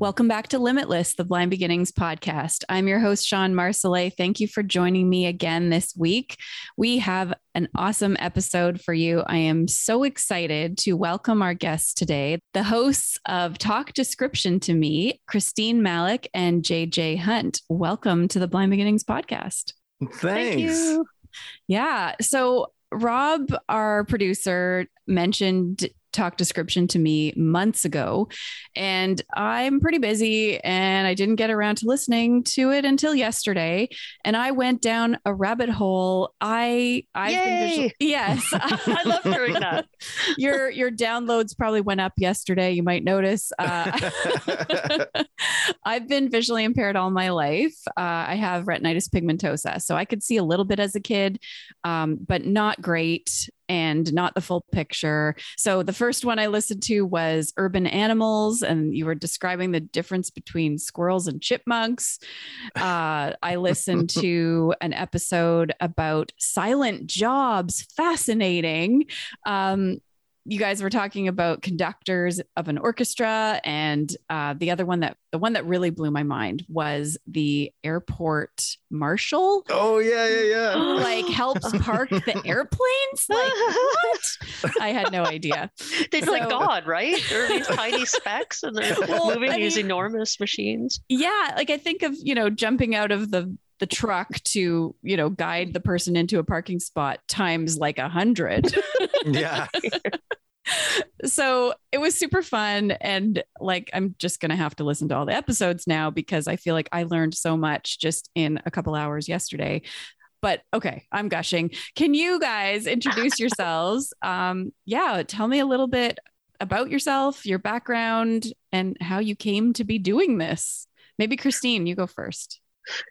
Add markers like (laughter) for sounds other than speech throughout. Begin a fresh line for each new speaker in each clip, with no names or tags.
Welcome back to Limitless, the Blind Beginnings podcast. I'm your host, Shawn Marsolais. Thank you for joining me again this week. We have an awesome episode for you. I am so excited to welcome our guests today, the hosts of Talk Description to Me, Christine Malec and JJ Hunt. Welcome to the Blind Beginnings podcast.
Thanks. Thank
yeah. So, Rob, our producer, mentioned talk description to me months ago and i'm pretty busy and i didn't get around to listening to it until yesterday and i went down a rabbit hole. I i
visual- (laughs)
yes.
I love doing that. (laughs)
Your your downloads probably went up yesterday you might notice. Uh, (laughs) i've been visually impaired all my life. Uh, i have retinitis pigmentosa so i could see a little bit as a kid um, but not great and not the full picture. So the first one I listened to was Urban Animals, and you were describing the difference between squirrels and chipmunks. Uh, I listened (laughs) to an episode about silent jobs, fascinating. Um, you guys were talking about conductors of an orchestra and uh, the other one that the one that really blew my mind was the airport marshal.
Oh yeah yeah yeah. (gasps)
Like helps park the (laughs) airplanes? Like what? I had no idea. (laughs)
They're so, like god right? They're these (laughs) tiny specks and they're well, moving I mean, these enormous machines.
Yeah like i think of you know jumping out of the the truck to you know guide the person into a parking spot times like a hundred
yeah. (laughs)
So it was super fun and like i'm just gonna have to listen to all the episodes now because i feel like i learned so much just in a couple hours yesterday. But okay i'm gushing. Can you guys introduce (laughs) yourselves? Um yeah tell me a little bit about yourself your background and how you came to be doing this. Maybe christine you go first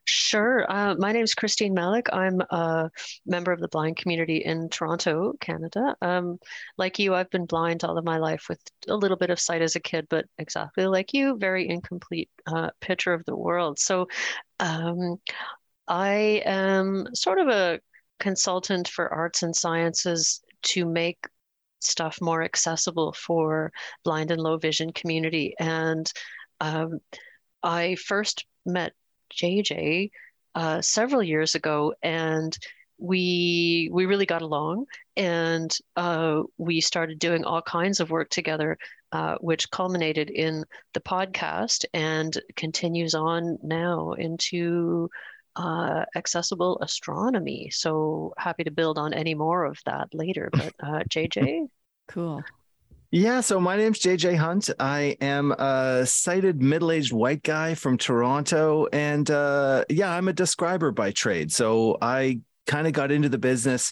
Sure. Uh, my name is Christine Malec. I'm a member of the blind community in Toronto, Canada. Um, like you, I've been blind all of my life with a little bit of sight as a kid, but exactly like you, very incomplete uh, picture of the world. So um, I am sort of a consultant for arts and sciences to make stuff more accessible for blind and low vision community. And um, I first met JJ uh, several years ago, and we we really got along, and uh, we started doing all kinds of work together, uh, which culminated in the podcast and continues on now into uh, accessible astronomy. So happy to build on any more of that later. (laughs) But uh, JJ,
cool.
Yeah, so my name's JJ Hunt. I am a sighted middle aged white guy from Toronto. And uh, yeah, I'm a describer by trade. So I kind of got into the business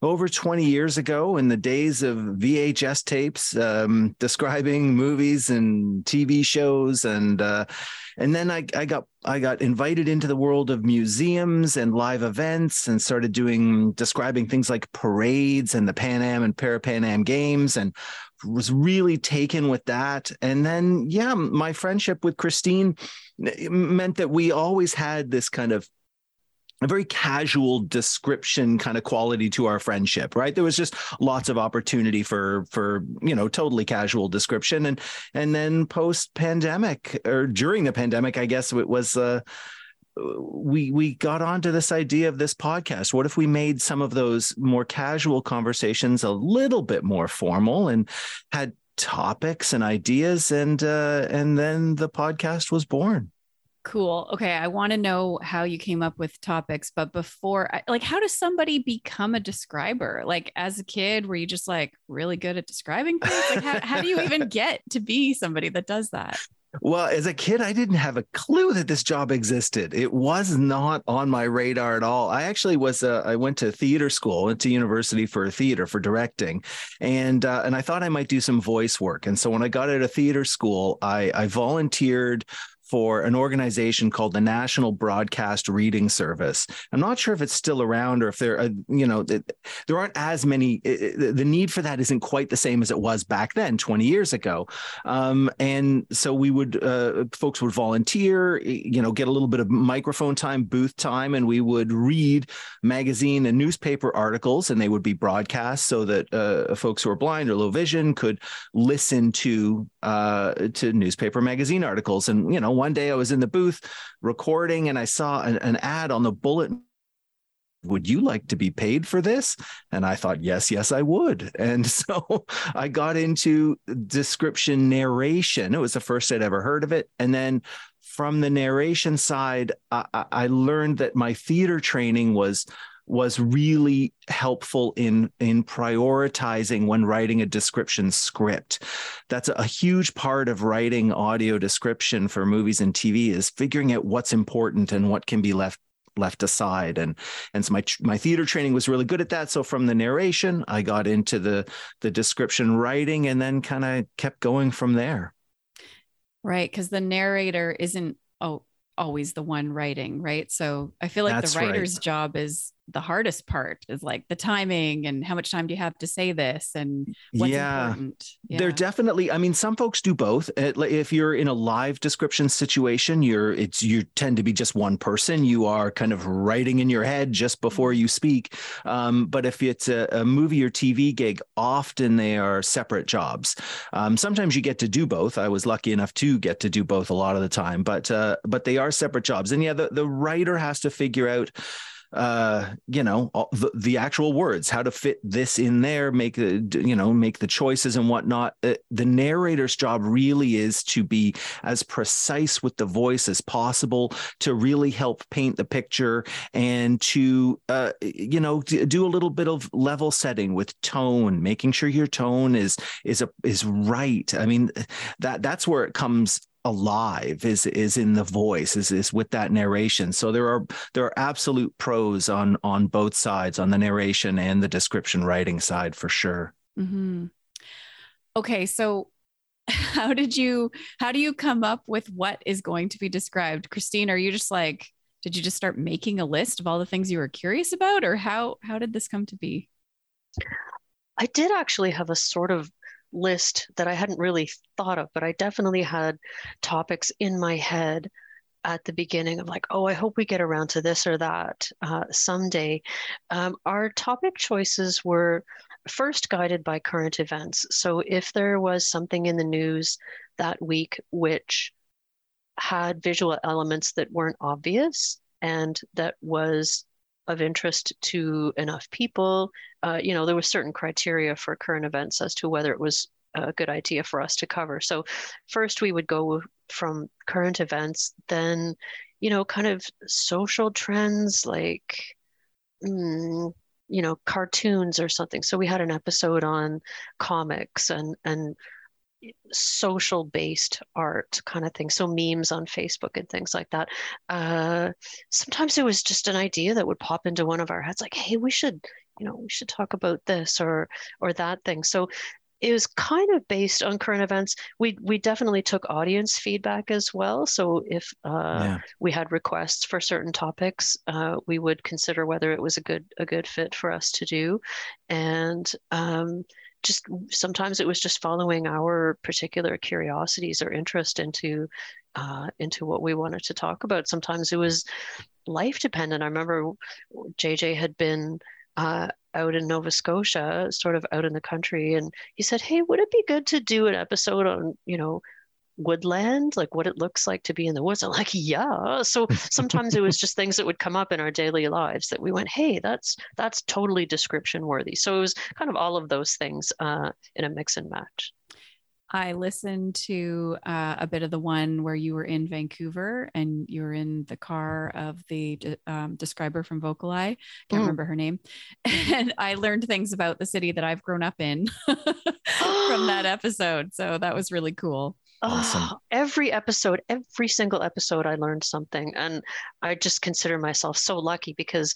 over 20 years ago in the days of VHS tapes um, describing movies and TV shows and uh, and then I, I got I got invited into the world of museums and live events and started doing describing things like parades and the Pan Am and Parapan Am games and was really taken with that. And then, yeah, my friendship with Christine meant that we always had this kind of a very casual description kind of quality to our friendship right there was just lots of opportunity for for you know totally casual description and and then post pandemic or during the pandemic i guess it was uh we we got onto this idea of this podcast. What if we made some of those more casual conversations a little bit more formal and had topics and ideas and uh, and then the podcast was born.
Cool. Okay, I want to know how you came up with topics, but before, like, how does somebody become a describer? Like, as a kid, were you just like really good at describing things? Like, how, how do you even (laughs) get to be somebody that does that?
Well, as a kid, I didn't have a clue that this job existed. It was not on my radar at all. I actually was. Uh, I went to theater school, went to university for theater for directing, and uh, and I thought I might do some voice work. And so when I got out of theater school, I, I volunteered for an organization called the National Broadcast Reading Service. I'm not sure if it's still around or if there, uh, you know, there aren't as many. The need for that isn't quite the same as it was back then, 20 years ago. Um, and so we would, uh, folks would volunteer, you know, get a little bit of microphone time, booth time, and we would read magazine and newspaper articles, and they would be broadcast so that uh, folks who are blind or low vision could listen to uh, to newspaper magazine articles. And you know, one day I was in the booth recording, and I saw an, an ad on the bulletin would you like to be paid for this? And I thought, yes, yes, I would. (laughs) And so (laughs) I got into description narration. It was the first I'd ever heard of it. And then from the narration side, I, I learned that my theater training was was really helpful in in prioritizing when writing a description script. That's a huge part of writing audio description for movies and tv is figuring out what's important and what can be left left aside. And and so my my theater training was really good at that. So from the narration i got into the the description writing and then kind of kept going from there.
Right because the narrator isn't oh always the one writing right? So i feel like That's the writer's right. job is the hardest part is like the timing and how much time do you have to say this and what's yeah. important.
Yeah. They're definitely, I mean, some folks do both. Uh, if you're in a live description situation, you're, it's, you tend to be just one person. You are kind of writing in your head just before mm-hmm. you speak. Um, but if it's a, a, movie or TV gig, often they are separate jobs. Um, sometimes you get to do both. I was lucky enough to get to do both a lot of the time, but, uh, but they are separate jobs. And yeah, the, the writer has to figure out, uh, you know, the, the actual words, how to fit this in there, make the, you know, make the choices and whatnot. Uh, the narrator's job really is to be as precise with the voice as possible to really help paint the picture and to, uh, you know, do a little bit of level setting with tone, making sure your tone is is a, is right. I mean, that that's where it comes alive is is in the voice is is with that narration. So there are there are absolute pros on on both sides on the narration and the description writing side for sure.
Mm-hmm. okay so (laughs) how did you how do you come up with what is going to be described? Christine are you just like did you just start making a list of all the things you were curious about or how how did this come to be?
I did actually have a sort of list that I hadn't really thought of, but I definitely had topics in my head at the beginning of like, oh, I hope we get around to this or that uh, someday. Um, our topic choices were first guided by current events. So if there was something in the news that week which had visual elements that weren't obvious and that was of interest to enough people. Uh, you know, there was certain criteria for current events as to whether it was a good idea for us to cover. So, first we would go from current events, then, you know, kind of social trends like, mm, you know, cartoons or something. So we had an episode on comics and and social based art kind of thing so memes on facebook and things like that uh, sometimes it was just an idea that would pop into one of our heads like hey we should you know we should talk about this or or that thing so it was kind of based on current events. We we definitely took audience feedback as well. So if uh, yeah. we had requests for certain topics, uh, we would consider whether it was a good a good fit for us to do, and um, just sometimes it was just following our particular curiosities or interest into uh, into what we wanted to talk about. Sometimes it was life dependent. I remember JJ had been uh, out in Nova Scotia, sort of out in the country, and he said, "Hey, would it be good to do an episode on you know woodland, like what it looks like to be in the woods. I'm like, yeah. So sometimes it was (laughs) just things that would come up in our daily lives that we went, hey, that's that's totally description worthy. So it was kind of all of those things uh, in a mix and match.
I listened to uh, a bit of the one where you were in Vancouver and you were in the car of the um, describer from Vocali. I can't mm. remember her name. (laughs) And I learned things about the city that I've grown up in (laughs) from that (gasps) episode. So that was really cool.
Awesome. Oh,
every episode, every single episode, I learned something. And I just consider myself so lucky because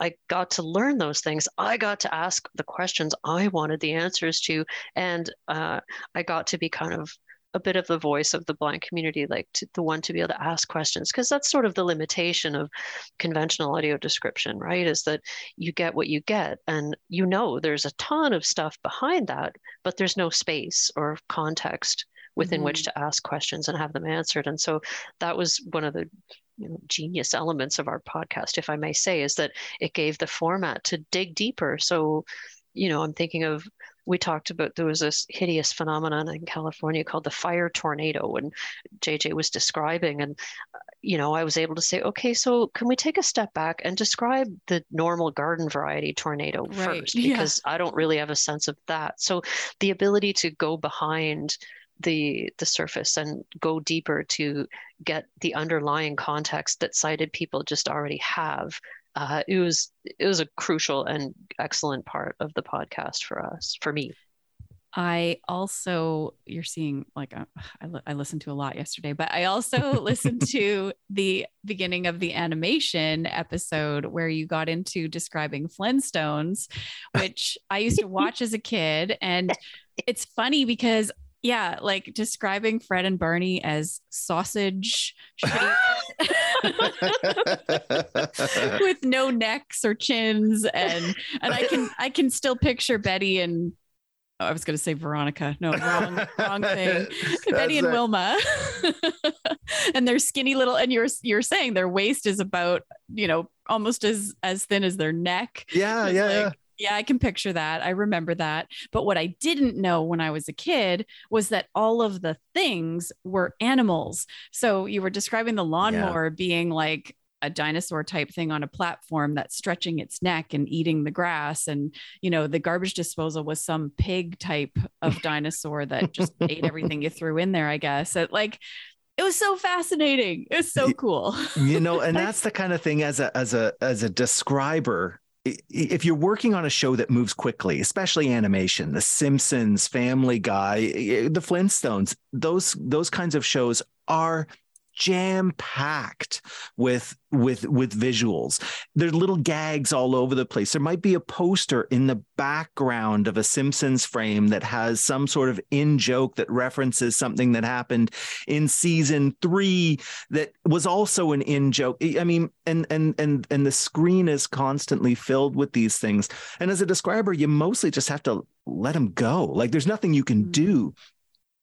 I got to learn those things. I got to ask the questions I wanted the answers to. And uh, I got to be kind of a bit of the voice of the blind community, like to, the one to be able to ask questions, because that's sort of the limitation of conventional audio description, right? Is that you get what you get, and you know there's a ton of stuff behind that, but there's no space or context within mm-hmm. which to ask questions and have them answered. And so that was one of the you know, genius elements of our podcast, if I may say, is that it gave the format to dig deeper. So, you know, I'm thinking of we talked about there was this hideous phenomenon in California called the fire tornado, and JJ was describing, and you know, I was able to say, okay, so can we take a step back and describe the normal garden variety tornado right. first? Because yeah. I don't really have a sense of that. So the ability to go behind the the surface and go deeper to get the underlying context that sighted people just already have uh, it was it was a crucial and excellent part of the podcast for us for me
I also, you're seeing like uh, I, I listened to a lot yesterday, but I also (laughs) listened to the beginning of the animation episode where you got into describing Flintstones, which I used to watch as a kid. And (laughs) it's funny because yeah, like describing Fred and Barney as sausage (laughs) (laughs) with no necks or chins and and I can I can still picture Betty and oh, I was going to say Veronica. No, wrong wrong thing. (laughs) Betty and Wilma. and they're skinny little and you're you're saying their waist is about, you know, almost as as thin as their neck.
Yeah, yeah, like, yeah
yeah, I can picture that. I remember that. But what I didn't know when I was a kid was that all of the things were animals. So you were describing the lawnmower yeah. being like a dinosaur type thing on a platform that's stretching its neck and eating the grass and you know the garbage disposal was some pig type of (laughs) dinosaur that just ate everything you threw in there i guess it, like it was so fascinating it was so cool
you know and (laughs) that's the kind of thing as a as a as a describer if you're working on a show that moves quickly, especially animation, The Simpsons, Family Guy, The Flintstones, those those kinds of shows are jam packed with with with visuals. There's little gags all over the place. There might be a poster in the background of a simpsons frame that has some sort of in joke that references something that happened in season 3 that was also an in joke. I mean and and and and the screen is constantly filled with these things. And as a describer you mostly just have to let them go. Like there's nothing you can mm. do.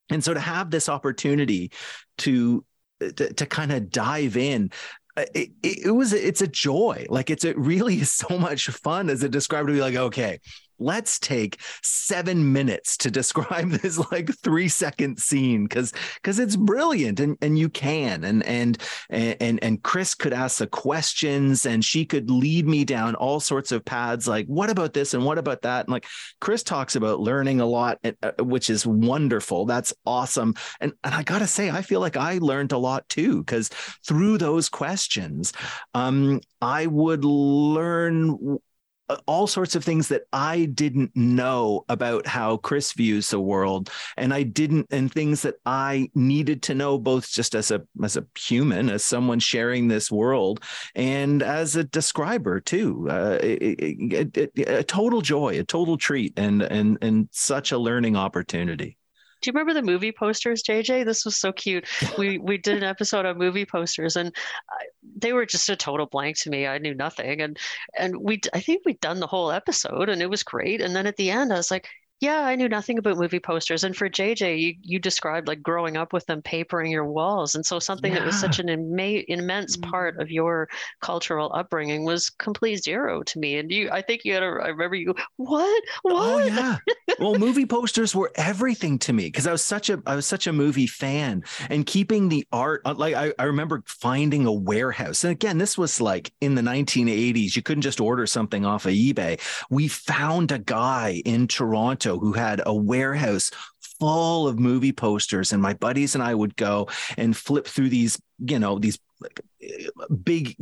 And so to have this opportunity to to, to kind of dive in uh, it, it, was it's a joy. Like it's it really is so much fun as it described to be like okay let's take seven minutes to describe (laughs) this like three second scene because because it's brilliant and and you can and and and and chris could ask the questions and she could lead me down all sorts of paths like what about this and what about that? And like chris talks about learning a lot uh, which is wonderful. That's awesome. And and i gotta say i feel like i learned a lot too because through those questions um i would learn all sorts of things that I didn't know about how Chris views the world, and I didn't, and things that I needed to know both just as a as a human, as someone sharing this world, and as a describer too. Uh, it, it, it, a total joy, a total treat, and and and such a learning opportunity.
Do you remember the movie posters, JJ? This was so cute. We we did an episode on movie posters, and they were just a total blank to me. I knew nothing, and and we I think we'd done the whole episode, and it was great. And then at the end, I was like, yeah, I knew nothing about movie posters. And for JJ, you, you described like growing up with them papering your walls. And so something yeah. that was such an imma- immense mm-hmm. part of your cultural upbringing was complete zero to me. And you, I think you had a, I remember you, what? What? Oh,
yeah. well, movie posters were everything to me because I was such a, I was such a movie fan and keeping the art. Uh, like I, I remember finding a warehouse. And again, this was like in the 1980s. You couldn't just order something off of eBay. We found a guy in Toronto Toronto who had a warehouse full of movie posters and my buddies and I would go and flip through these you know these like big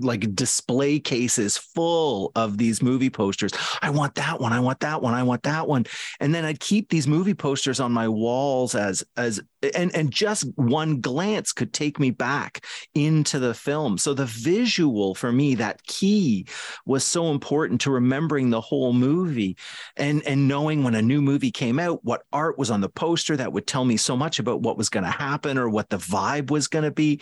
like display cases full of these movie posters. I want that one i want that one i want that one. And then i'd keep these movie posters on my walls as as and and just one glance could take me back into the film. So the visual for me that key was so important to remembering the whole movie and and knowing when a new movie came out what art was on the poster that would tell me so much about what was going to happen or what the vibe was going to be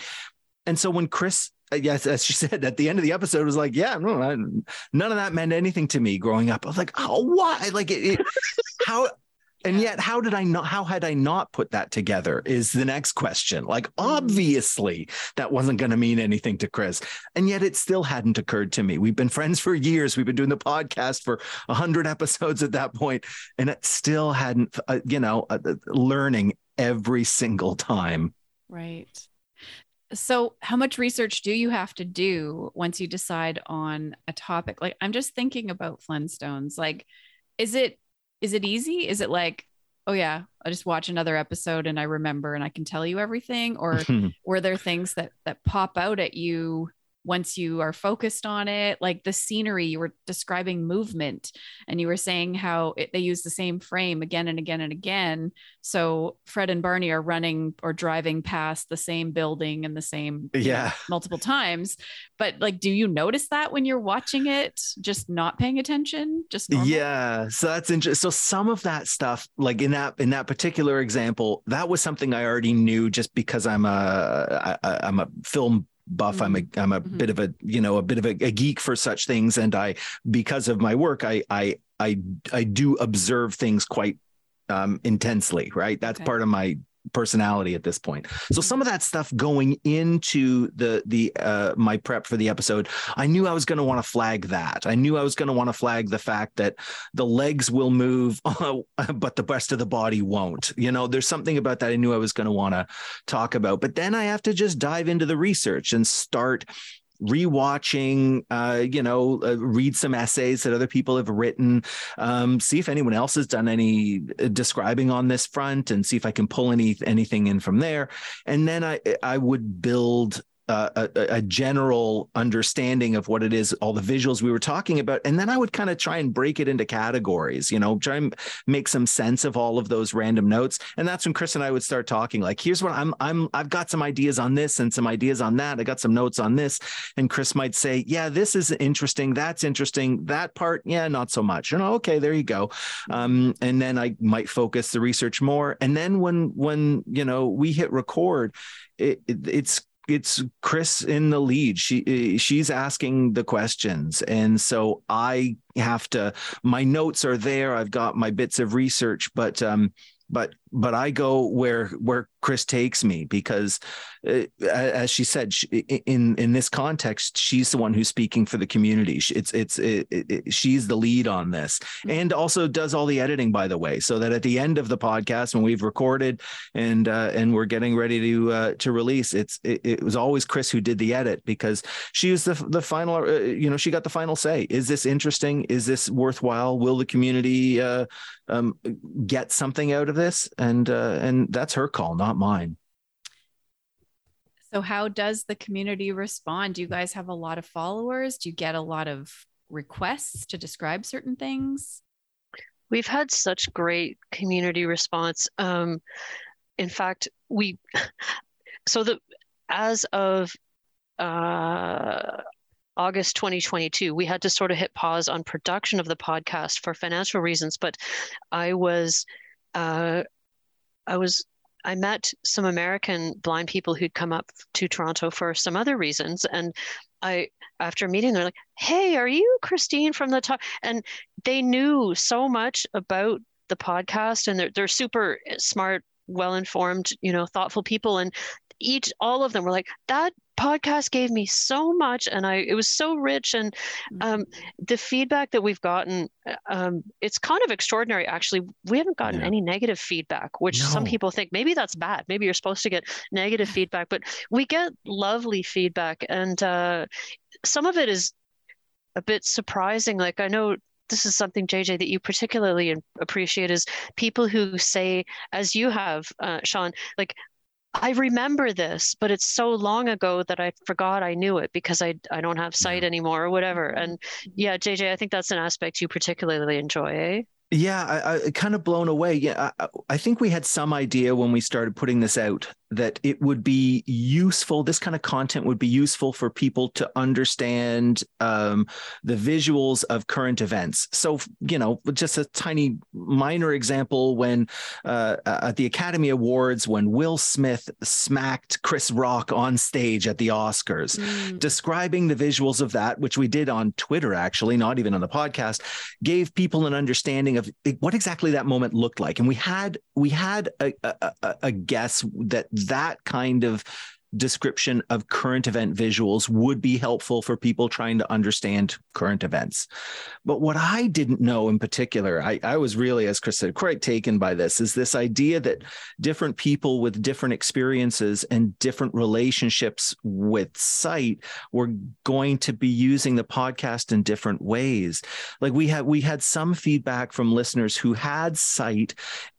and so when Chris, uh, yes, as she (laughs) said at the end of the episode, was like, yeah, no, I, none of that meant anything to me growing up. I was like, oh, why? Like, it, it, (laughs) how? And yet, how did I not? How had I not put that together? Is the next question. Like, mm. obviously, that wasn't going to mean anything to Chris, and yet it still hadn't occurred to me. We've been friends for years. We've been doing the podcast for a hundred (laughs) episodes at that point, and it still hadn't. Uh, you know, uh, uh learning every single time.
Right. So, how much research do you have to do once you decide on a topic? Like, I'm just thinking about Flintstones. Like, is it is it easy? Is it like, oh yeah, I just watch another episode and I remember and I can tell you everything, or (laughs) were there things that that pop out at you once you are focused on it like the scenery you were describing movement and you were saying how it, they use the same frame again and again and again. So fred and barney are running or driving past the same building and the same
yeah
know, (laughs) multiple times. But like do you notice that when you're watching it just not paying attention just normal?
yeah. So that's interesting so some of that stuff like in that in that particular example that was something i already knew just because i'm a I, i'm a film buff. Mm-hmm. I'm a mm-hmm. I'm a mm-hmm. bit of a you know a bit of a, a, geek for such things, and I because of my work, I I I I do observe things quite um, intensely. Right, that's okay. part of my personality at this point. So some of that stuff going into the the uh my prep for the episode, I knew I was going to want to flag that. I knew I was going to want to flag the fact that the legs will move (laughs) but the rest of the body won't. You know, there's something about that I knew I was going to want to talk about. But then I have to just dive into the research and start rewatching, uh, you know, uh, read some essays that other people have written, um, see if anyone else has done any uh, describing on this front, and see if I can pull any anything in from there. And then I I would build a, a, general understanding of what it is, all the visuals we were talking about, and then I would kind of try and break it into categories. You know, try and make some sense of all of those random notes, and that's when Chris and I would start talking. Like, here's what I'm I'm I've got some ideas on this and some ideas on that. I got some notes on this, and Chris might say, "Yeah, this is interesting. That's interesting. That part, yeah, not so much." You know, okay, there you go. Um, and then I might focus the research more, and then when when you know we hit record, it, it, it's it's Chris in the lead. She she's asking the questions, and so I have to. My notes are there. I've got my bits of research, but um, but but I go where where Chris takes me because, uh, as she said, she, in in this context, she's the one who's speaking for the community. It's it's it, it, she's the lead on this, mm-hmm. and also does all the editing, by the way, so that at the end of the podcast, when we've recorded and uh, and we're getting ready to uh, to release, it's it, it, was always Chris who did the edit because she was the the final. Uh, you know, she got the final say. Is this interesting? Is this worthwhile? Will the community uh, um, get something out of this? And uh, and that's her call, not mine.
So, how does the community respond? Do you guys have a lot of followers? Do you get a lot of requests to describe certain things?
We've had such great community response. Um, in fact, we (laughs) so the as of uh, August 2022, we had to sort of hit pause on production of the podcast for financial reasons. But I was uh, I was I met some American blind people who'd come up to Toronto for some other reasons, and I after meeting they're like, "Hey, are you Christine from the top?" And they knew so much about the podcast, and they're they're super smart, well informed, you know, thoughtful people, and each all of them were like that podcast gave me so much and i it was so rich and um, mm-hmm. the feedback that we've gotten um, it's kind of extraordinary actually we haven't gotten yeah. any negative feedback which no. some people think maybe that's bad maybe you're supposed to get negative (laughs) feedback but we get lovely feedback and uh, some of it is a bit surprising like i know this is something JJ that you particularly appreciate is people who say, as you have, uh, Sean, like I remember this, but it's so long ago that I forgot I knew it because I I don't have sight
Yeah.
anymore or whatever.
Mm-hmm.
And yeah, JJ, I think that's an aspect you particularly enjoy, eh?
Yeah, I, I kind of blown away. Yeah, I, I think we had some idea when we started putting this out that it would be useful. This kind of content would be useful for people to understand um, the visuals of current events. So, you know, just a tiny minor example when uh, at the Academy Awards, when Will Smith smacked Chris Rock on stage at the Oscars
Mm.
describing the visuals of that, which we did on Twitter, actually, not even on the podcast, gave people an understanding of what exactly that moment looked like. And we had we had a, a, a- a guess that that kind of description of current event visuals would be helpful for people trying to understand current events. But what I didn't know in particular, I, I was really, as Chris said, quite taken by this, is this idea that different people with different experiences and different relationships with sight were going to be using the podcast in different ways. Like we had we had some feedback from listeners who had sight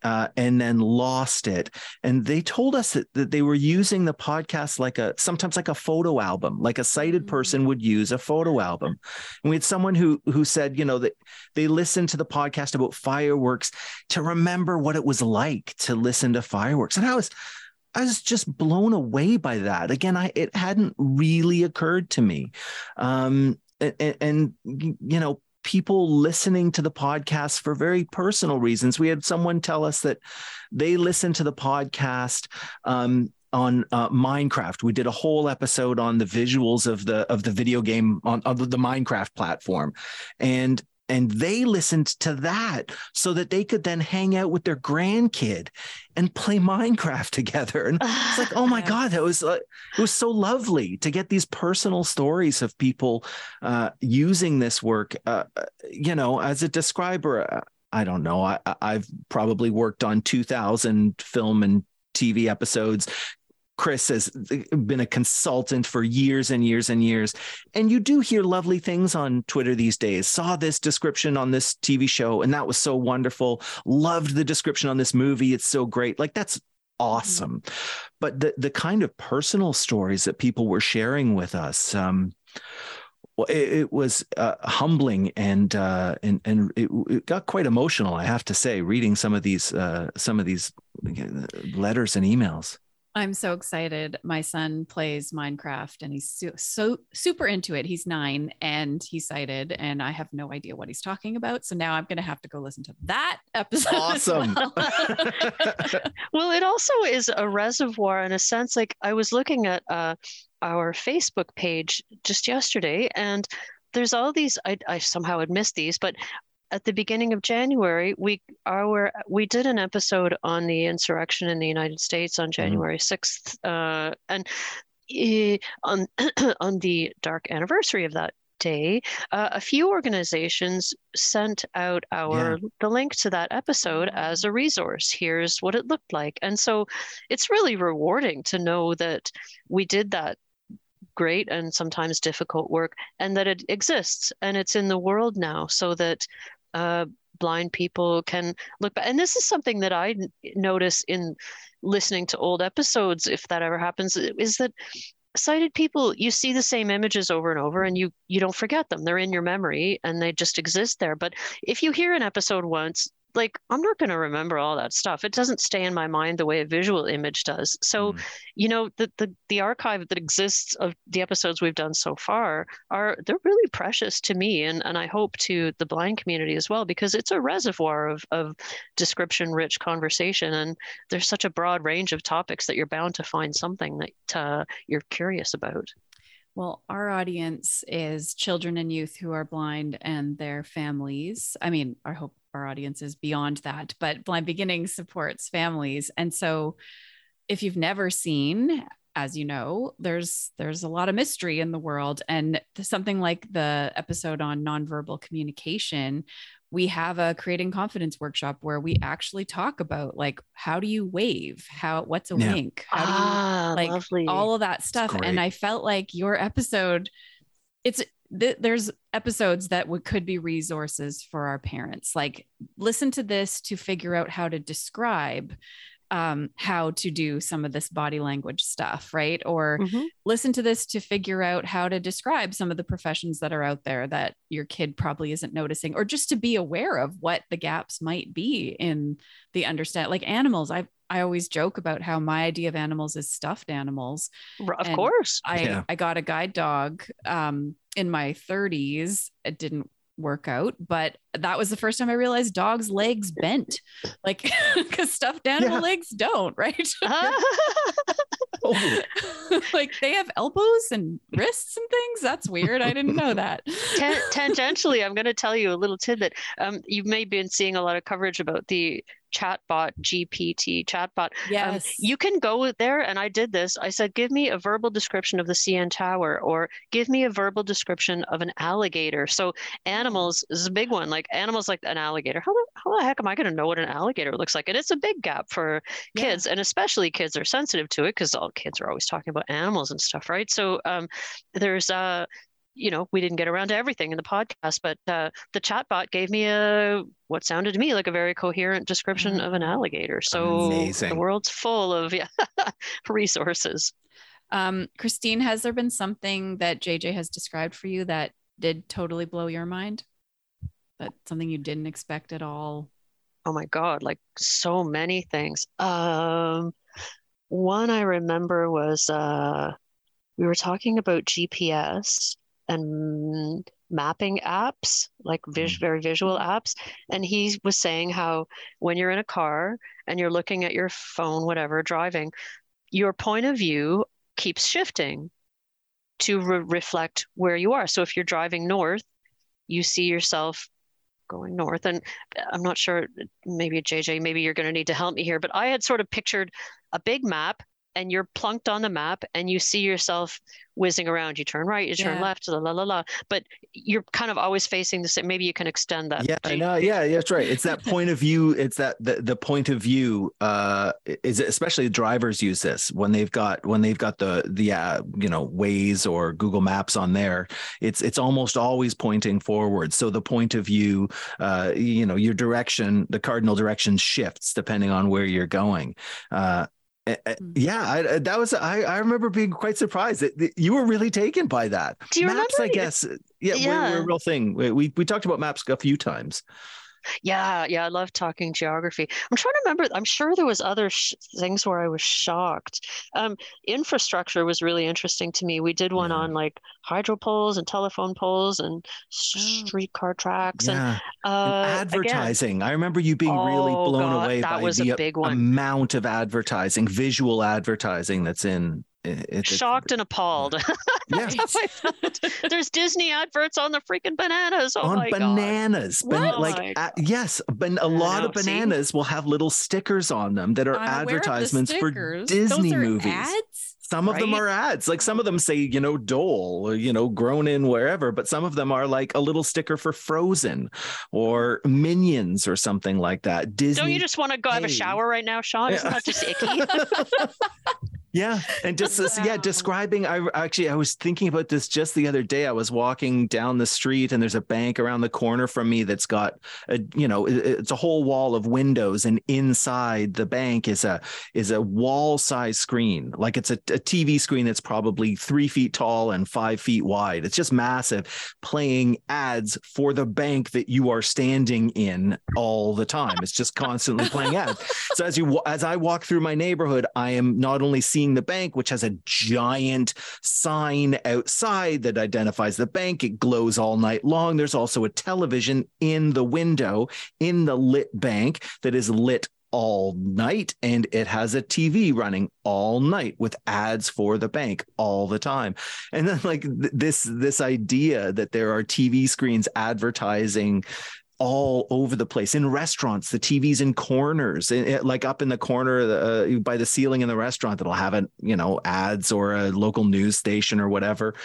uh, and then lost it, and they told us that, that they were using the podcast like a sometimes like a photo album, like a sighted
Mm.
person would use a photo album. And we had someone who who said, you know, that they listened to the podcast about fireworks to remember what it was like to listen to fireworks, and I was. I was just blown away by that. Again, I it hadn't really occurred to me, um, and, and you know, people listening to the podcast for very personal reasons. We had someone tell us that they listen to the podcast um, on uh, Minecraft. We did a whole episode on the visuals of the of the video game on, on the Minecraft platform, and and they listened to that so that they could then hang out with their grandkid and play Minecraft (laughs) together. And it's like, oh my (sighs) god, that was uh, it was so lovely to get these personal stories of people uh, using this work. Uh, uh, you know, as a describer, uh, I don't know. I, I've probably worked on two thousand film and TV episodes. Chris has been a consultant for years and years and years. And you do hear lovely things on Twitter these days. Saw this description on this TV show, and that was so wonderful. Loved the description on this movie. It's so great. Like, that's awesome. But the, the kind of personal stories that people were sharing with us, um, well, it, it was uh, humbling and uh, and and it, it got quite emotional. I have to say, reading some of these uh, some of these uh, letters and emails.
I'm so excited. My son plays Minecraft and he's so, so super into it. He's nine and he's sighted, and I have no idea what he's talking about. So now I'm going to have to go listen to that episode.
Awesome.
well. (laughs) (laughs)
Well, it also is a reservoir in a sense. Like I was looking at uh, our Facebook page just yesterday, and there's all these. I, I somehow had missed these, but at the beginning of January, we our we did an episode on the insurrection in the United States on January 6th, uh, and on (clears throat) on the dark anniversary of that day, uh, a few organizations sent out our the link to that episode as a resource. Here's what it looked like, and so it's really rewarding to know that we did that great and sometimes difficult work, and that it exists and it's in the world now, so that uh, blind people can look back. And this is something that I notice in listening to old episodes, if that ever happens, is that sighted people you see the same images over and over and you you don't forget them they're in your memory and they just exist there but if you hear an episode once like i'm not going to remember all that stuff it doesn't stay in my mind the way a visual image does so
Mm.
you know the, the the archive that exists of the episodes we've done so far are they're really precious to me and and i hope to the blind community as well because it's a reservoir of of description rich conversation and there's such a broad range of topics that you're bound to find something that uh, you're curious about
Well, our audience is children and youth who are blind and their families. I mean, I hope our audiences beyond that, but Blind Beginnings supports families. And so if you've never seen, as you know, there's there's a lot of mystery in the world. And something like the episode on nonverbal communication we have a creating confidence workshop where we actually talk about like how do you wave? How what's a
Yeah.
wink? How do you
ah
like,
lovely.
all of that stuff. And i felt like your episode it's th- there's episodes that could be resources for our parents. Like listen to this to figure out how to describe um, how to do some of this body language stuff, right? Or
Mhm.
listen to this to figure out how to describe some of the professions that are out there that your kid probably isn't noticing, or just to be aware of what the gaps might be in the understand. Like animals, I I always joke about how my idea of animals is stuffed animals.
Of
And
course.
I
Yeah.
I got a guide dog um, in my 30s. It didn't work out, but that was the first time I realized dogs' legs bent, like (laughs) because stuffed animal
Yeah.
legs don't, (laughs) right? (laughs)
Oh,
like they have elbows and wrists and things. That's weird. I didn't know that.
Tan- tangentially, I'm going to tell you a little tidbit. Um, you may have been seeing a lot of coverage about the chatbot GPT chatbot. Um,
Yes.
you can go there, and I did this. I said, "Give me a verbal description of the CN Tower," or "Give me a verbal description of an alligator." So animals is a big one. Like animals, like an alligator. How the, how the heck am I going to know what an alligator looks like? And it's a big gap for
Yeah.
kids, and especially kids are sensitive to it because all kids are always talking about animals and stuff, right? So um, there's uh you know, we didn't get around to everything in the podcast, but uh, the chatbot gave me a what sounded to me like a very coherent description of an alligator. So
Amazing.
the world's full of yeah, (laughs) resources.
Um, Christine, has there been something that JJ has described for you that did totally blow your mind? That something you didn't expect at all?
Oh my God, like so many things. Um, one I remember was uh, we were talking about GPS and mapping apps, like vis- mm-hmm. very visual mm-hmm. apps. And he was saying how when you're in a car and you're looking at your phone, whatever, driving, your point of view keeps shifting to re- reflect where you are. So if you're driving north, you see yourself going north. And uh, I'm not sure, maybe JJ, maybe you're going to need to help me here, but I had sort of pictured a big map and you're plunked on the map and you see yourself whizzing around. You turn right, you turn
Yeah.
left, la la la la. But you're kind of always facing the same. Maybe you can extend that.
yeah,
to-
no, yeah, yeah, that's right. It's that point of view. It's that the, the point of view. Uh, is especially drivers use this when they've got when they've got the the uh, you know Waze or Google Maps on there. It's it's almost always pointing forward. So the point of view, uh, you know, your direction, the cardinal direction shifts depending on where you're going. Uh, eh, eh,
Mm.
yeah, I, I- that was I. I remember being quite surprised that, that you were really taken by that.
Do you
maps? I guess. Yeah, Were, were
Yeah.
a real thing. We, we we talked about maps a few times.
Yeah, yeah, I love talking geography. I'm trying to remember. I'm sure there was other sh- things where I was shocked. Um, infrastructure was really interesting to me. We did one
Yeah.
on like hydro poles and telephone poles and
Oh.
streetcar tracks and uh,
And
again,
advertising. I remember you being really
Oh,
blown
God,
away by the amount of advertising, visual advertising that's in it.
shocked and appalled.
Yeah.
That's how I felt. There's Disney adverts on the freaking bananas. Oh
on
my God.
bananas. Ban- like uh, yes, ban- a lot
know,
of
see?
bananas will have little stickers on them that are
I'm aware of the
advertisements for. Disney movies.
Ads?
Some of them are ads. Like some of them say, you know, Dole, or, you know, grown in wherever, but some of them are like a little sticker for Frozen or Minions or something like that. Disney.
Don't you just want to go have a shower right now, Sean? Isn't that just icky? (laughs) (laughs)
Yeah, and just this- yeah, describing. I actually I was thinking about this just the other day. I was walking down the street, and there's a bank around the corner from me that's got a you know it's a whole wall of windows, and inside the bank is a is a wall size screen, like it's a, a TV screen that's probably three feet tall and five feet wide. It's just massive, playing ads for the bank that you are standing in all the time. It's just constantly playing ads. So as you as I walk through my neighborhood, I am not only seeing the bank, which has a giant sign outside that identifies the bank. It glows all night long. There's also a television in the window in the lit bank that is lit all night and it has a TV running all night with ads for the bank all the time. And then like th- this this idea that there are TV screens advertising all over the place in restaurants the tvs in corners eh, eh, like up in the corner uh, by the ceiling in the restaurant that'll have it you know ads or a local news station or whatever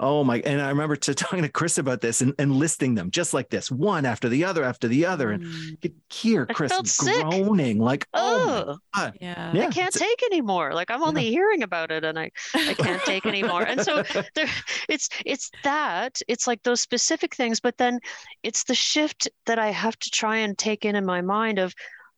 oh my and i remember to (laughs) talking to chris about this and, and listing them just like this one after the other after the other and
Mm,
you could hear chris
felt sick.
groaning like oh
Oh,
yeah.
yeah
I can't
it's-
take anymore. Like I'm only hearing about it and I, I can't take anymore. And so (laughs) there it's it's that. It's like those specific things, but then it's the shift that I have to try and take in in my mind of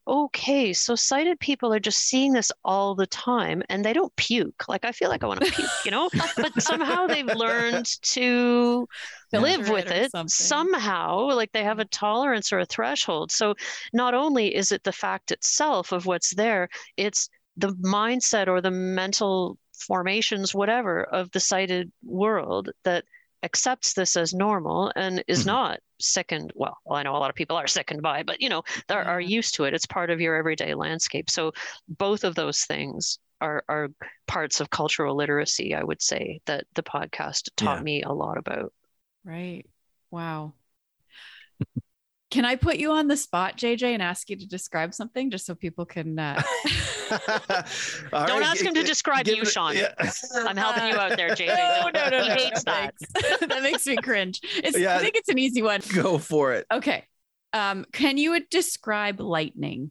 okay, so sighted people are just seeing this all the time and they don't puke. Like I feel like I want to puke, you know, but somehow they've (laughs) learned to live with
it
it somehow, like they have a tolerance or a threshold. So not only is it the fact itself of what's there, it's the mindset or the mental formations, whatever, of the sighted world that accepts this as normal and is
Mhm.
not sickened. Well, I know a lot of people are sickened by, it, but you know, they are
Yeah. Mm-hmm.
used to it. It's part of your everyday landscape. So both of those things are are parts of cultural literacy, I would say, that the podcast taught
Yeah.
me a lot about.
Right. Wow. Can I put you on the spot, JJ, and ask you to describe something just so people can? Uh... (laughs) (laughs)
Don't
right,
ask him to describe
give
you,
it-
Shawn.
yeah.
I'm helping you out there, JJ. (laughs)
No,
Don't-
no, no,
he
no.
hates that.
Thanks. that makes me cringe. It's,
Yeah.
I think it's an easy one.
Go for it.
Okay. Um, can you describe lightning?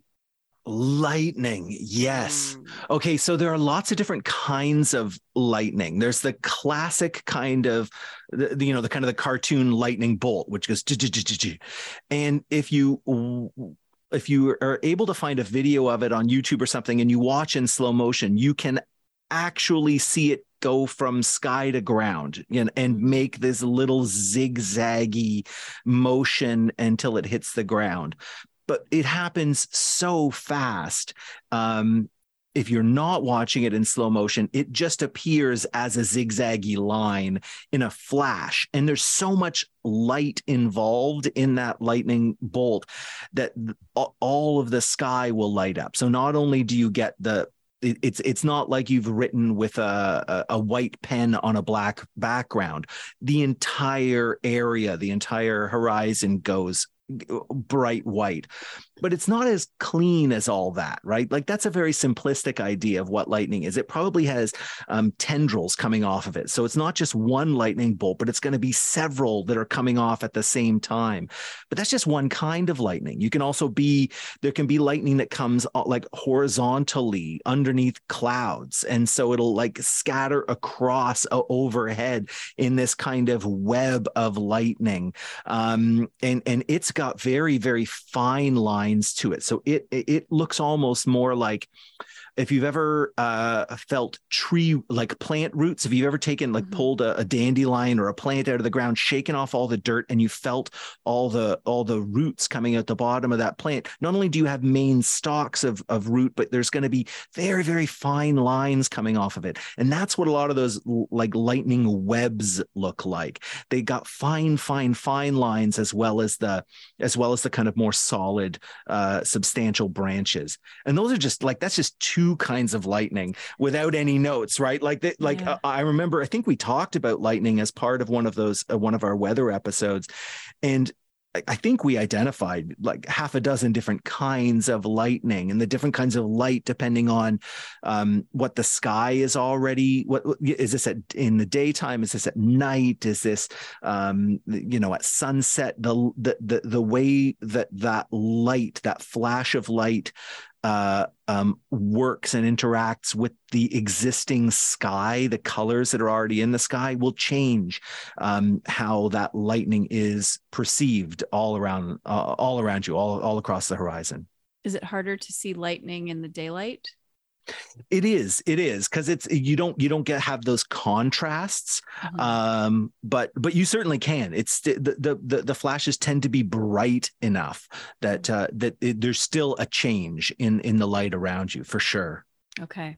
Lightning. Yes.
Mm.
Okay, so there are lots of different kinds of lightning. There's the classic kind of, the, the, you know, the kind of the cartoon lightning bolt, which goes, and if you if you are able to find a video of it on YouTube or something, and you watch in slow motion, you can actually see it go from sky to ground and, and make this little zigzaggy motion until it hits the ground. But it happens so fast. Um, if you're not watching it in slow motion, it just appears as a zigzaggy line in a flash. And there's so much light involved in that lightning bolt that all of the sky will light up. So not only do you get the it's it's not like you've written with a, a a white pen on a black background. The entire area, the entire horizon goes bright white but it's not as clean as all that right? Like that's a very simplistic idea of what lightning is. It probably has um, tendrils coming off of it. So it's not just one lightning bolt but it's going to be several that are coming off at the same time. But that's just one kind of lightning. You can also be there can be lightning that comes uh, like horizontally underneath clouds. And so it'll like scatter across uh, overhead in this kind of web of lightning. Um, and and it's got very very fine lines to it. So it it looks almost more like if you've ever uh, felt tree like plant roots, if you've ever taken like
Mhm.
pulled a, a dandelion or a plant out of the ground, shaken off all the dirt, and you felt all the all the roots coming out the bottom of that plant. Not only do you have main stalks of of root, but there's going to be very very fine lines coming off of it, and that's what a lot of those like lightning webs look like. They got fine fine fine lines as well as the as well as the kind of more solid uh, substantial branches and those are just like that's just two kinds of lightning without any notes right like that like
Yeah.
uh, i remember i think we talked about lightning as part of one of those uh, one of our weather episodes and I- I think we identified like half a dozen different kinds of lightning and the different kinds of light depending on um, what the sky is already. What what- is this at in the daytime? Is this at night? Is this um, you know at sunset? The the the the way that that light, that flash of light, uh, um, works and interacts with the existing sky, the colors that are already in the sky will change um, how that lightning is perceived all around, uh, all around you, all all across the horizon.
Is it harder to see lightning in the daylight?
It is, it is, because it's you don't you don't get have those contrasts,
Mhm.
um, but but you certainly can. It's the the the, the flashes tend to be bright enough that uh, that it, there's still a change in in the light around you for sure.
Okay.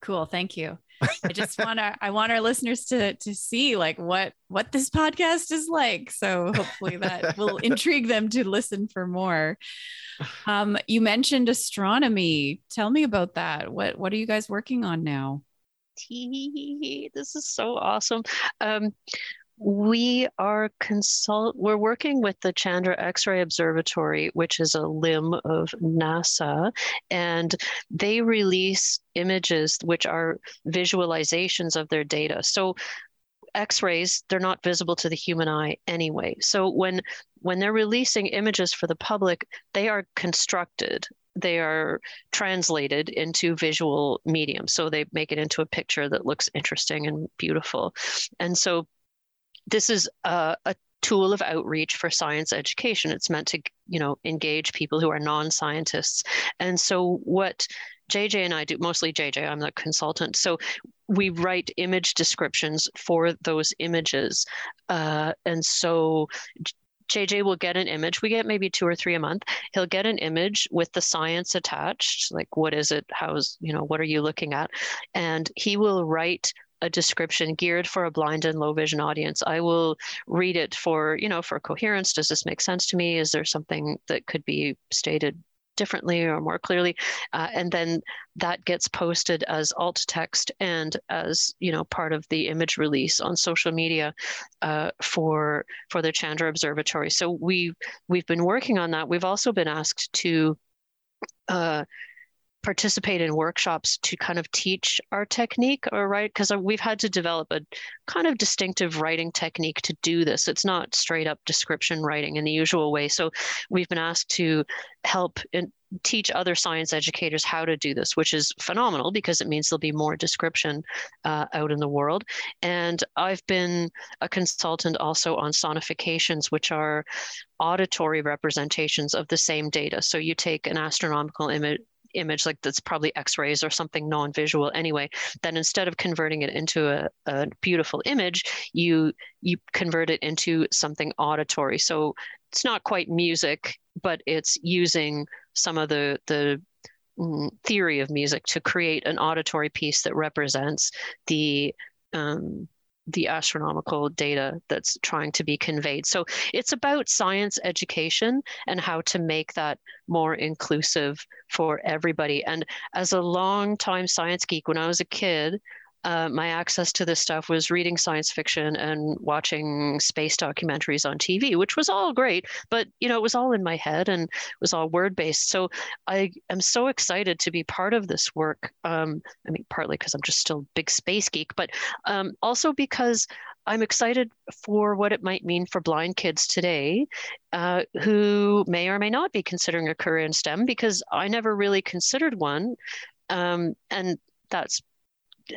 Cool. Thank you. I just want our I want our listeners to to see like what what this podcast is like. So hopefully that will (laughs) intrigue them to listen for more. Um, you mentioned astronomy. Tell me about that. What what are you guys working on now?
This is so awesome. Um, we are consult. We're working with the Chandra X-ray Observatory, which is a limb of NASA, and they release images which are visualizations of their data. So x-rays they're not visible to the human eye anyway so when when they're releasing images for the public they are constructed they are translated into visual medium so they make it into a picture that looks interesting and beautiful and so this is a, a tool of outreach for science education. It's meant to, you know, engage people who are non-scientists. And so what JJ and I do, mostly JJ, I'm the consultant. So we write image descriptions for those images. Uh, and so JJ will get an image. We get maybe two or three a month. He'll get an image with the science attached, like what is it? How's, you know, what are you looking at? And he will write a description geared for a blind and low vision audience. I will read it for, you know, for coherence. Does this make sense to me? Is there something that could be stated differently or more clearly uh, and then that gets posted as alt text and as you know part of the image release on social media uh, for for the chandra observatory so we we've been working on that we've also been asked to uh, participate in workshops to kind of teach our technique or right? Because we've had to develop a kind of distinctive writing technique to do this. It's not straight up description writing in the usual way. So we've been asked to help in, teach other science educators how to do this which is phenomenal because it means there'll be more description uh, out in the world. And i've been a consultant also on sonifications which are auditory representations of the same data. So you take an astronomical image image like that's probably x-rays or something non-visual anyway then instead of converting it into a, a beautiful image you you convert it into something auditory. So it's not quite music but it's using some of the the mm, theory of music to create an auditory piece that represents the um, the astronomical data that's trying to be conveyed. So it's about science education and how to make that more inclusive for everybody. And as a long time science geek, when I was a kid, uh, my access to this stuff was reading science fiction and watching space documentaries on TV, which was all great, but you know, it was all in my head and it was all word based. So I am so excited to be part of this work. Um, I mean, partly because I'm just still a big space geek, but um, also because I'm excited for what it might mean for blind kids today uh, who may or may not be considering a career in STEM because I never really considered one. Um, and that's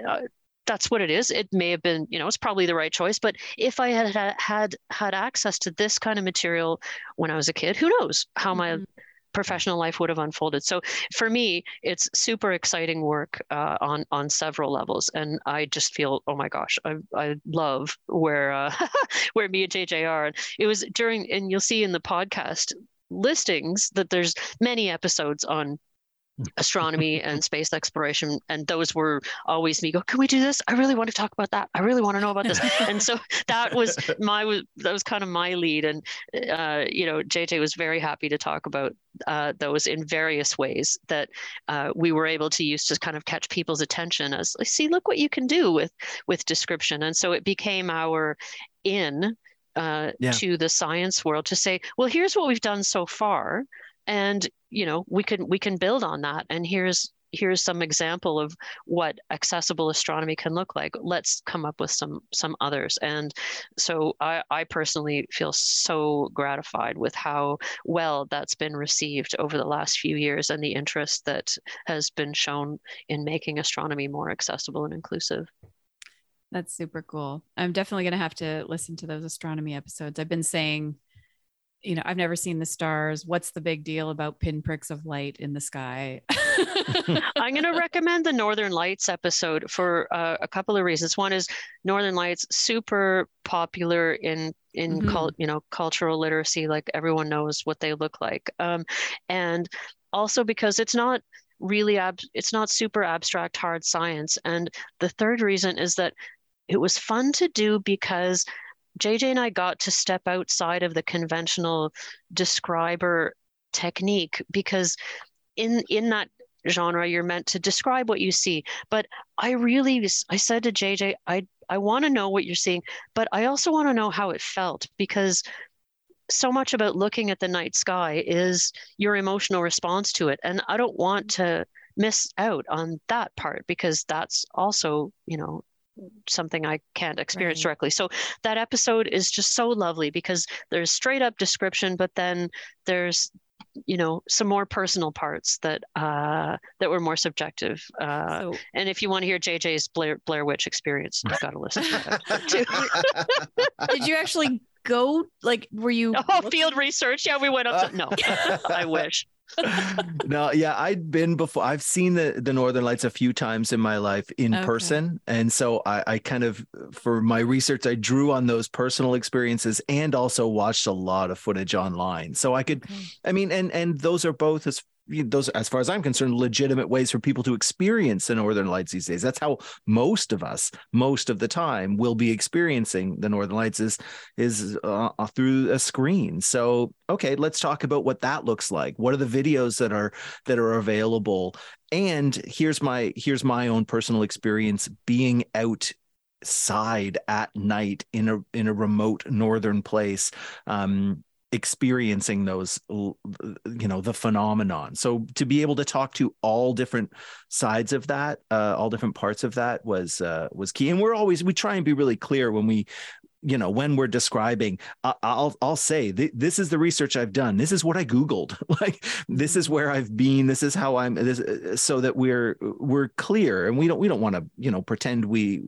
uh, that's what it is. It may have been, you know, it's probably the right choice. But if I had had had access to this kind of material when I was a kid, who knows how mm-hmm. my professional life would have unfolded. So for me, it's super exciting work uh, on on several levels, and I just feel, oh my gosh, I I love where uh, (laughs) where me and JJ are. And it was during, and you'll see in the podcast listings that there's many episodes on astronomy and space exploration and those were always me go can we do this? I really want to talk about that. I really want to know about this. (laughs) And so that was my that was kind of my lead and uh, you know jj was very happy to talk about uh, those in various ways that uh, we were able to use to kind of catch people's attention as see look what you can do with with description. And so it became our in uh, yeah. to the science world to say well here's what we've done so far and you know we can we can build on that. And here's here's some example of what accessible astronomy can look like. Let's come up with some some others. And so i i personally feel so gratified with how well that's been received over the last few years and the interest that has been shown in making astronomy more accessible and inclusive.
That's super cool. I'm definitely going to have to listen to those astronomy episodes. I've been saying you know, I've never seen the stars. What's the big deal about pinpricks of light in the sky? (laughs)
I'm going to recommend the Northern Lights episode for uh, a couple of reasons. One is Northern Lights super popular in in mm-hmm. cult, you know, cultural literacy. Like everyone knows what they look like, um, and also because it's not really ab- it's not super abstract hard science. And the third reason is that it was fun to do because JJ and I got to step outside of the conventional describer technique because in in that genre you're meant to describe what you see. But i really i said to jj i i want to know what you're seeing but i also want to know how it felt because so much about looking at the night sky is your emotional response to it and i don't want to miss out on that part because that's also you know something I can't experience right. directly. So that episode is just so lovely because there's straight up description, but then there's you know some more personal parts that uh that were more subjective uh so, and if you want to hear jj's blair blair witch experience you've got to listen to that (laughs) (laughs)
did you actually go? Like, were you? (laughs)
Oh,
looking-
field research. Yeah, we went up to no. I wish. (laughs)
no, yeah, I'd been before. I've seen the the Northern Lights a few times in my life in
Okay.
person, and so I, I kind of, for my research, I drew on those personal experiences and also watched a lot of footage online. So I could,
Okay.
I mean, and and those are both as those, as far as I'm concerned, legitimate ways for people to experience the Northern Lights these days. That's how most of us, most of the time, will be experiencing the Northern Lights is is uh, through a screen. So, okay, let's talk about what that looks like. What are the videos that are that are available? And here's my here's my own personal experience being outside at night in a in a remote northern place. Um, experiencing those you know the phenomenon. So to be able to talk to all different sides of that uh, all different parts of that was uh, was key. And we're always we try and be really clear when we you know when we're describing I- i'll i'll say th- this is the research i've done. This is what i googled. (laughs) Like this is where i've been. This is how i'm this so that we're we're clear. And we don't we don't want to you know pretend we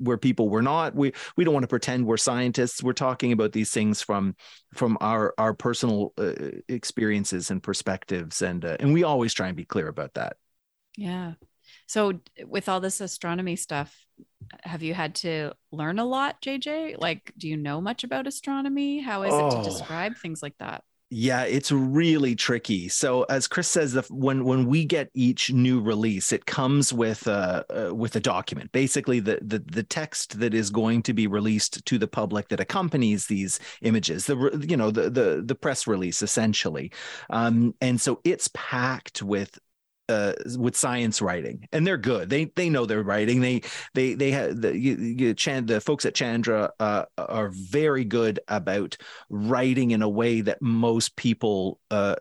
we're people we're not. We we don't want to pretend we're scientists. We're talking about these things from from our our personal uh, experiences and perspectives. And uh, and we always try and be clear about that.
Yeah. So with all this astronomy stuff, have you had to learn a lot, JJ? Like, do you know much about astronomy? How is it
Oh.
to describe things like that?
Yeah, it's really tricky. So as Chris says, the, when when we get each new release, it comes with a uh, with a document, basically the, the the text that is going to be released to the public that accompanies these images, the you know the the the press release essentially, um, and so it's packed with uh, with science writing, and they're good. They they know their writing. They they they have the you, you, Chan, the folks at Chandra uh, are very good about writing in a way that most people uh,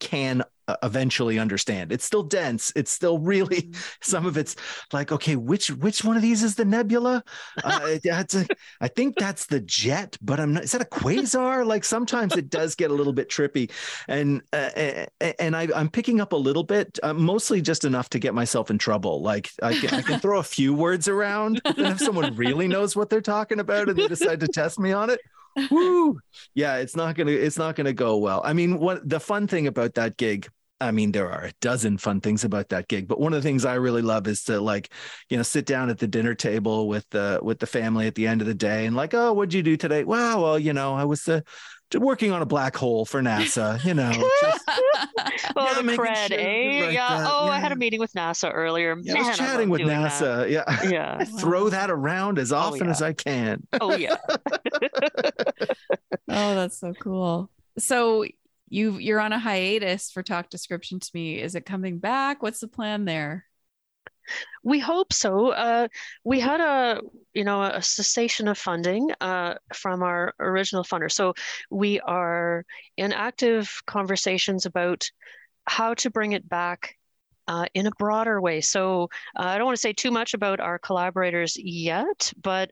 can eventually understand. It's still dense. It's still really
Mm-hmm. (laughs)
some of it's like okay, which which one of these is the nebula? Uh, that's a, I think that's the jet, but I'm not. Is that a quasar? Like sometimes it does get a little bit trippy, and uh, and I, I'm picking up a little bit, uh, mostly just enough to get myself in trouble. Like I can, I can throw a few words around, and if someone really knows what they're talking about and they decide to test me on it, woo, yeah, it's not gonna it's not gonna go well. I mean, what the fun thing about that gig. I mean, there are a dozen fun things about that gig, but one of the things I really love is to like, you know, sit down at the dinner table with the with the family at the end of the day and like, oh, what'd you do today? Wow, well, you know, I was uh, working on a black hole for NASA. You know, just, (laughs)
Oh,
Yeah,
the cred,
sure
eh?
like
yeah.
that,
Oh, I had a meeting with NASA earlier.
yeah, I
Man,
was chatting
love
with
doing that.
NASA. Yeah, (laughs)
Yeah.
Throw that around as often
yeah.
as I can.
Oh, yeah. (laughs)
Oh, that's so cool. So you you're on a hiatus for Talk Description to Me. Is it coming back? What's the plan there?
We hope so. Uh, we had a, you know, a cessation of funding uh, from our original funder. So we are in active conversations about how to bring it back uh, in a broader way. So uh, I don't want to say too much about our collaborators yet, but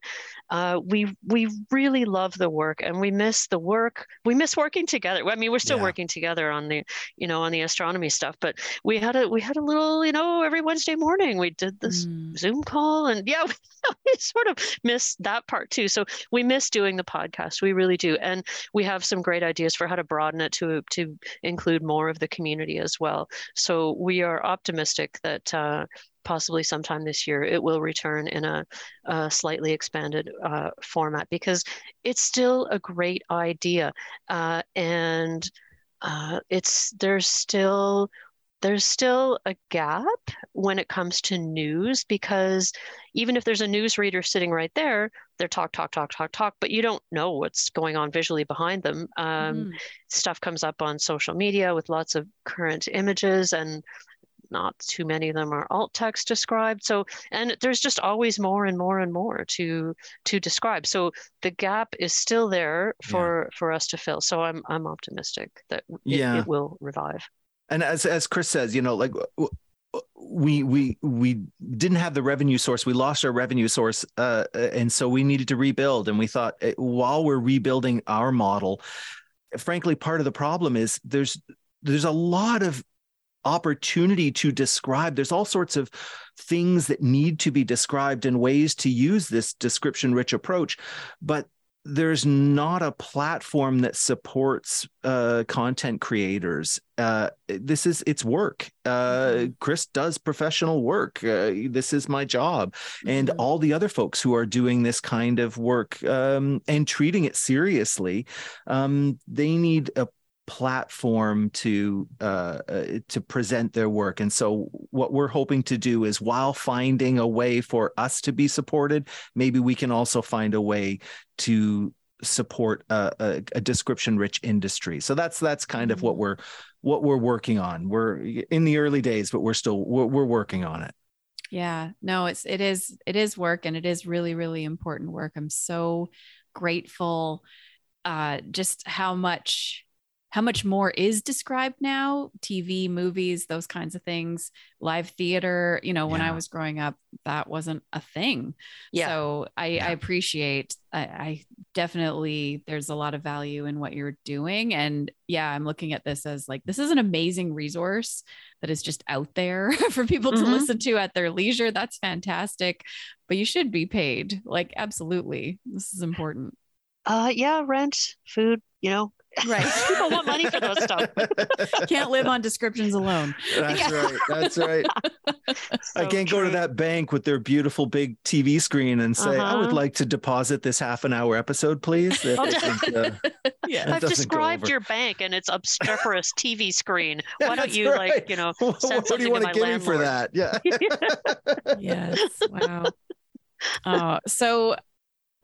uh, we we really love the work and we miss the work. We miss working together. I mean, we're still
Yeah.
working together on the, you know, on the astronomy stuff. But we had a we had a little, you know, every Wednesday morning we did this
Mm.
Zoom call, and yeah, we, (laughs) we sort of miss that part too. So we miss doing the podcast. We really do, and we have some great ideas for how to broaden it to to include more of the community as well. So we are optimistic that. Uh, Possibly sometime this year, it will return in a, a slightly expanded uh, format because it's still a great idea, uh, and uh, it's there's still there's still a gap when it comes to news because even if there's a news reader sitting right there, they're talk, talk, talk, talk, talk, but you don't know what's going on visually behind them. Um,
Mhm.
Stuff comes up on social media with lots of current images, and not too many of them are alt text described. So, and there's just always more and more and more to to describe. So the gap is still there for for us to fill. So I'm I'm optimistic that it,
Yeah.
it will revive.
and as as Chris says, you know, like we we we didn't have the revenue source. We lost our revenue source, uh, and so we needed to rebuild. And we thought eh, while we're rebuilding our model, frankly, part of the problem is there's there's a lot of opportunity to describe. There's all sorts of things that need to be described and ways to use this description rich approach, but there's not a platform that supports uh, content creators. Uh, this is it's work. Uh, mm-hmm. Chris does professional work. Uh, this is my job, mm-hmm. and all the other folks who are doing this kind of work um, and treating it seriously, um, they need a platform to uh, uh, to present their work. And so what we're hoping to do is while finding a way for us to be supported maybe we can also find a way to support a, a, a description rich industry. So that's that's kind of what mm-hmm. we're what we're working on. We're in the early days but we're still we're, we're working on it.
Yeah. No it's it is it is work and it is really really important work. I'm so grateful uh just how much how much more is described now? Tv movies those kinds of things live theater you know when yeah. i was growing up that wasn't a thing. Yeah. So i, yeah. I appreciate I, I, definitely there's a lot of value in what you're doing. And yeah i'm looking at this as like this is an amazing resource that is just out there (laughs) for people mm-hmm. to listen to at their leisure. That's fantastic. But you should be paid. Like absolutely. This is important.
Uh yeah rent food you know
Right.
People want money for those stuff. (laughs)
Can't live on descriptions alone.
That's yeah. right. That's right. (laughs) so I can't true. go to that bank with their beautiful big TV screen and say, uh-huh. I would uh-huh. like to deposit this half an hour episode, please.
uh, (laughs) yeah. I've described your bank and its obstreperous TV screen. Why don't you right. like, you know,
what, what do you want to give me for that? Yeah.
yes. Wow. Uh, so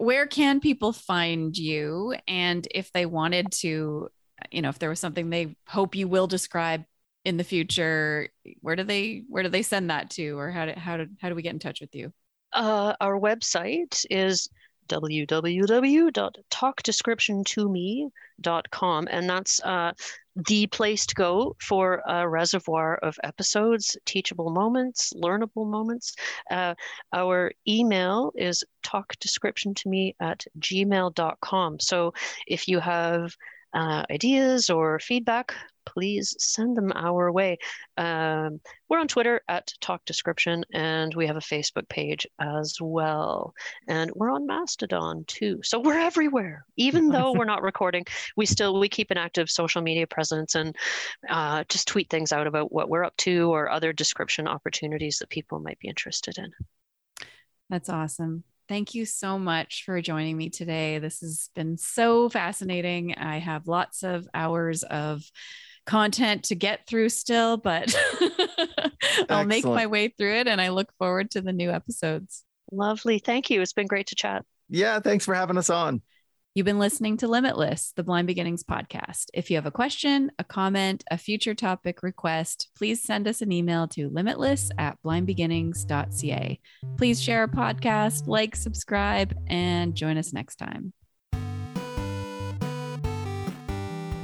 where can people find you? And if they wanted to you know if there was something they hope you will describe in the future where do they where do they send that to? Or how do how do how do we get in touch with you?
Uh, our website is www.talkdescriptiontome.com and that's uh, the place to go for a reservoir of episodes, teachable moments, learnable moments. Uh, our email is talkdescriptiontome at gmail.com. So if you have uh, ideas or feedback, please send them our way. Um, we're on Twitter at Talk Description, and we have a Facebook page as well. And we're on Mastodon too. So we're everywhere. Even (laughs) though we're not recording, we still we keep an active social media presence and uh, just tweet things out about what we're up to or other description opportunities that people might be interested in.
That's awesome. Thank you so much for joining me today. This has been so fascinating. I have lots of hours of content to get through still, but (laughs) I'll make my way through it and I look forward to the new episodes.
Lovely. Thank you. It's been great to chat.
Yeah, thanks for having us on.
You've been listening to Limitless, the Blind Beginnings podcast. If you have a question, a comment, a future topic request, please send us an email to limitless at blindbeginnings.ca. Please share our podcast, like, subscribe, and join us next time.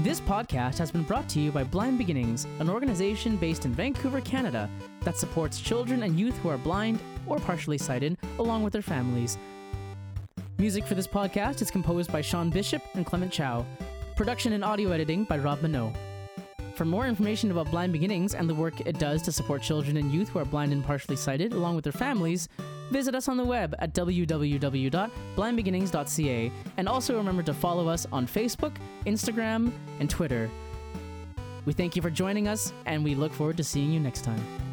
This podcast has been brought to you by Blind Beginnings, an organization based in Vancouver, Canada, that supports children and youth who are blind or partially sighted, along with their families. Music for this podcast is composed by Sean Bishop and Clement Chow. Production and audio editing by Rob Minot. For more information about Blind Beginnings and the work it does to support children and youth who are blind and partially sighted, along with their families, visit us on the web at www.blindbeginnings.ca and also remember to follow us on Facebook, Instagram, and Twitter. We thank you for joining us and we look forward to seeing you next time.